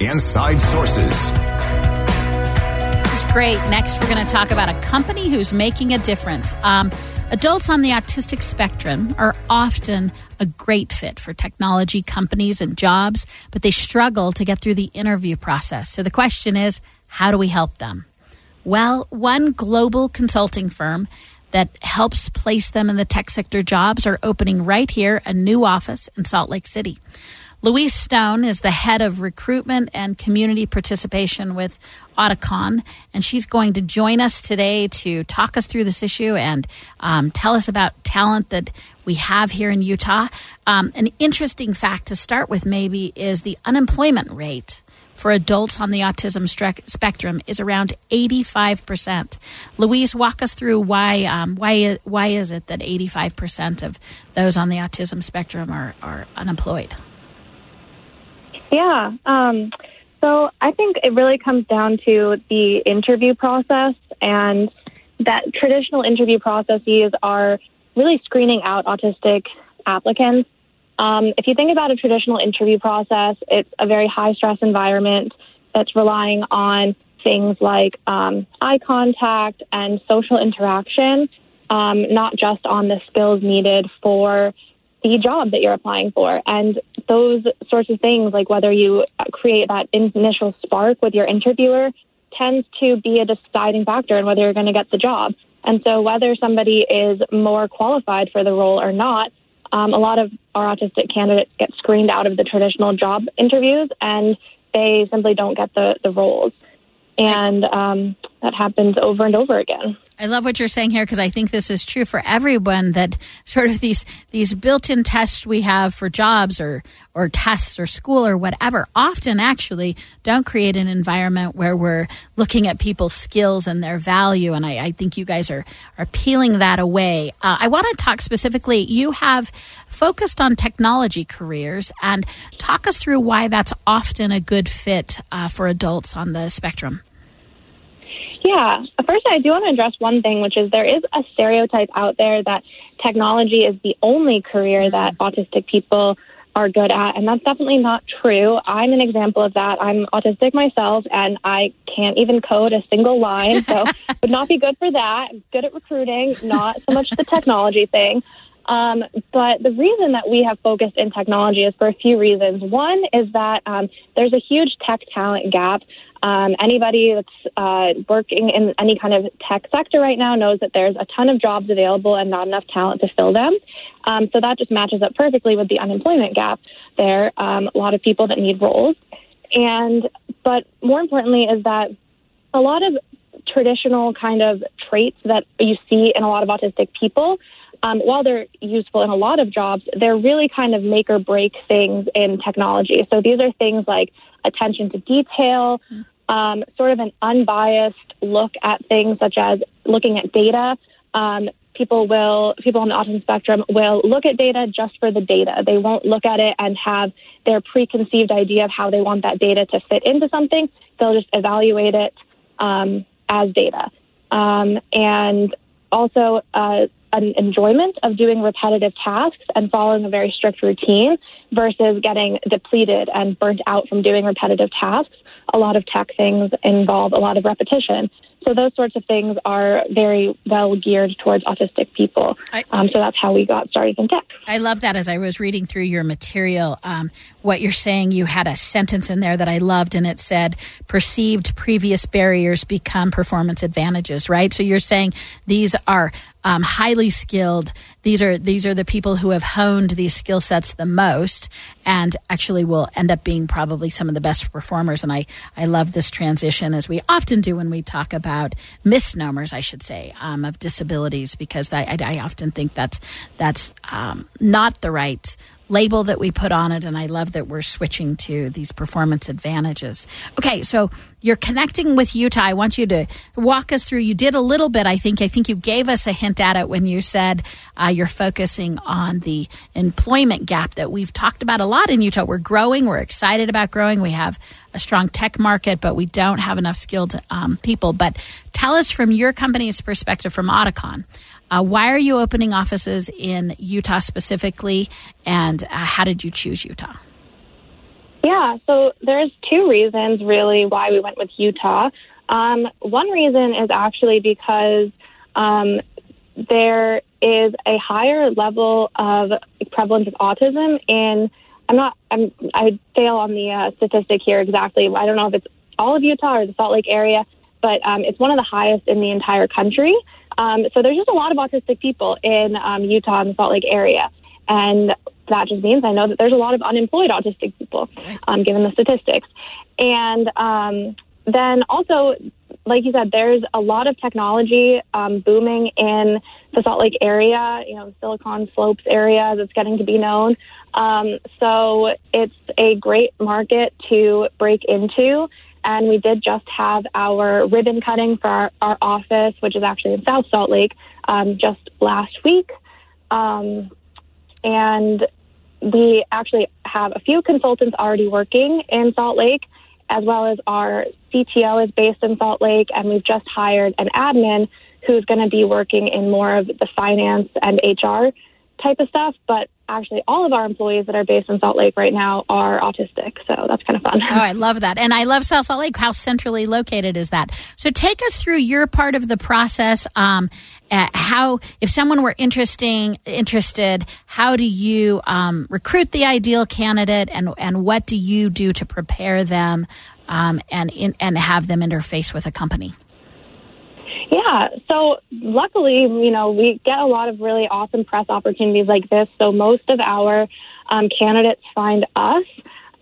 Inside Sources. Is great. Next, we're going to talk about a company who's making a difference. Um, adults on the autistic spectrum are often a great fit for technology companies and jobs, but they struggle to get through the interview process. So the question is how do we help them? Well, one global consulting firm that helps place them in the tech sector jobs are opening right here a new office in Salt Lake City. Louise Stone is the head of recruitment and community participation with Auticon, and she's going to join us today to talk us through this issue and um, tell us about talent that we have here in Utah. Um, an interesting fact to start with, maybe, is the unemployment rate for adults on the autism spectrum is around 85%. Louise, walk us through why um, why why is it that 85% of those on the autism spectrum are, are unemployed? Yeah. Um, so I think it really comes down to the interview process, and that traditional interview processes are really screening out autistic applicants. Um, if you think about a traditional interview process, it's a very high stress environment that's relying on things like um, eye contact and social interaction, um, not just on the skills needed for the job that you're applying for. And those sorts of things, like whether you create that initial spark with your interviewer, tends to be a deciding factor in whether you're going to get the job. And so, whether somebody is more qualified for the role or not, um, a lot of our autistic candidates get screened out of the traditional job interviews and they simply don't get the, the roles. And um, that happens over and over again. I love what you're saying here because I think this is true for everyone that sort of these these built-in tests we have for jobs or or tests or school or whatever often actually don't create an environment where we're looking at people's skills and their value and I, I think you guys are are peeling that away. Uh, I want to talk specifically. You have focused on technology careers and talk us through why that's often a good fit uh, for adults on the spectrum. Yeah. First, I do want to address one thing, which is there is a stereotype out there that technology is the only career that autistic people are good at, and that's definitely not true. I'm an example of that. I'm autistic myself, and I can't even code a single line, so would not be good for that. I'm good at recruiting, not so much the technology thing. Um, but the reason that we have focused in technology is for a few reasons. One is that um, there's a huge tech talent gap. Um, anybody that's uh, working in any kind of tech sector right now knows that there's a ton of jobs available and not enough talent to fill them. Um, so that just matches up perfectly with the unemployment gap there. Um, a lot of people that need roles. And, but more importantly, is that a lot of traditional kind of traits that you see in a lot of autistic people um, while they're useful in a lot of jobs, they're really kind of make or break things in technology. So these are things like attention to detail, um, sort of an unbiased look at things such as looking at data. Um, people will people on the autism spectrum will look at data just for the data. They won't look at it and have their preconceived idea of how they want that data to fit into something. They'll just evaluate it um, as data. Um, and also, uh, an enjoyment of doing repetitive tasks and following a very strict routine versus getting depleted and burnt out from doing repetitive tasks. A lot of tech things involve a lot of repetition. So those sorts of things are very well geared towards autistic people. I, um, so that's how we got started in tech. I love that. As I was reading through your material, um, what you're saying, you had a sentence in there that I loved, and it said, "Perceived previous barriers become performance advantages." Right. So you're saying these are um, highly skilled. These are these are the people who have honed these skill sets the most, and actually will end up being probably some of the best performers. And I I love this transition as we often do when we talk about misnomers, I should say, um, of disabilities, because I, I, often think that's that's um, not the right label that we put on it, and I love that we're switching to these performance advantages. Okay, so you're connecting with Utah. I want you to walk us through. You did a little bit, I think. I think you gave us a hint at it when you said uh, you're focusing on the employment gap that we've talked about a lot in Utah. We're growing. We're excited about growing. We have a strong tech market, but we don't have enough skilled um, people. But tell us from your company's perspective, from Auticon, uh, why are you opening offices in Utah specifically, and uh, how did you choose Utah? Yeah, so there's two reasons really why we went with Utah. Um, one reason is actually because um, there is a higher level of prevalence of autism in. I'm not. I'm. I fail on the uh, statistic here exactly. I don't know if it's all of Utah or the Salt Lake area, but um, it's one of the highest in the entire country. Um, so there's just a lot of autistic people in um, Utah and the Salt Lake area. And that just means I know that there's a lot of unemployed autistic people, um, given the statistics. And um, then also, like you said, there's a lot of technology um, booming in the Salt Lake area, you know, Silicon Slopes area that's getting to be known. Um, so it's a great market to break into and we did just have our ribbon cutting for our, our office, which is actually in South Salt Lake, um, just last week. Um, and we actually have a few consultants already working in Salt Lake, as well as our CTO is based in Salt Lake, and we've just hired an admin who's going to be working in more of the finance and HR type of stuff. But actually all of our employees that are based in Salt Lake right now are autistic. So that's kind of fun. Oh, I love that. And I love South Salt Lake. How centrally located is that? So take us through your part of the process. Um, how, if someone were interesting, interested, how do you um, recruit the ideal candidate and, and what do you do to prepare them um, and, in, and have them interface with a company? Yeah. So luckily, you know, we get a lot of really awesome press opportunities like this. So most of our um, candidates find us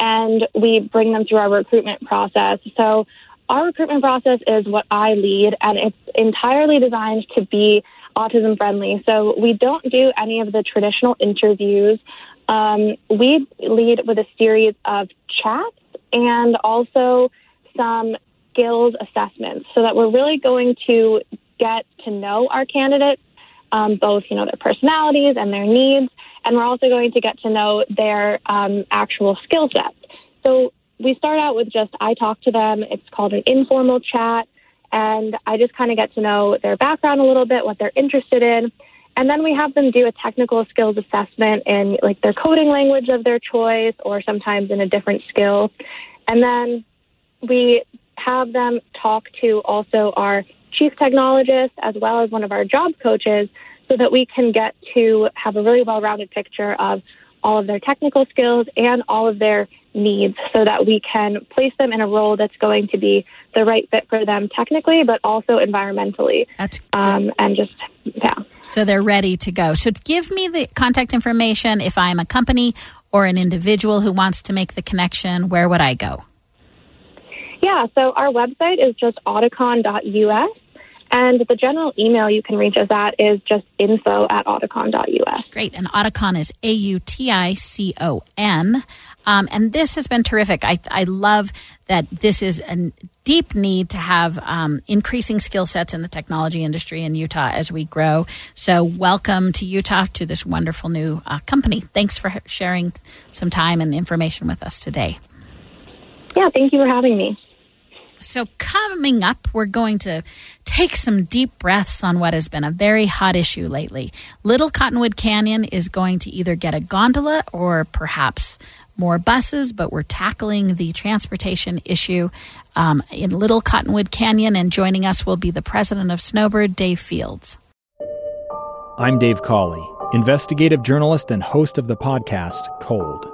and we bring them through our recruitment process. So our recruitment process is what I lead and it's entirely designed to be autism friendly. So we don't do any of the traditional interviews. Um, we lead with a series of chats and also some skills assessments so that we're really going to get to know our candidates, um, both, you know, their personalities and their needs. And we're also going to get to know their um, actual skill sets. So we start out with just I talk to them. It's called an informal chat. And I just kind of get to know their background a little bit, what they're interested in. And then we have them do a technical skills assessment in like their coding language of their choice or sometimes in a different skill. And then we have them talk to also our chief technologist as well as one of our job coaches so that we can get to have a really well rounded picture of all of their technical skills and all of their needs so that we can place them in a role that's going to be the right fit for them technically, but also environmentally. That's um, and just yeah. So they're ready to go. So give me the contact information if I'm a company or an individual who wants to make the connection. Where would I go? Yeah, so our website is just auticon.us. And the general email you can reach us at is just info at auticon.us. Great. And Auticon is A U T I C O N. Um, and this has been terrific. I, I love that this is a deep need to have um, increasing skill sets in the technology industry in Utah as we grow. So, welcome to Utah to this wonderful new uh, company. Thanks for sharing some time and information with us today. Yeah, thank you for having me. So, coming up, we're going to take some deep breaths on what has been a very hot issue lately. Little Cottonwood Canyon is going to either get a gondola or perhaps more buses, but we're tackling the transportation issue um, in Little Cottonwood Canyon. And joining us will be the president of Snowbird, Dave Fields. I'm Dave Cawley, investigative journalist and host of the podcast Cold.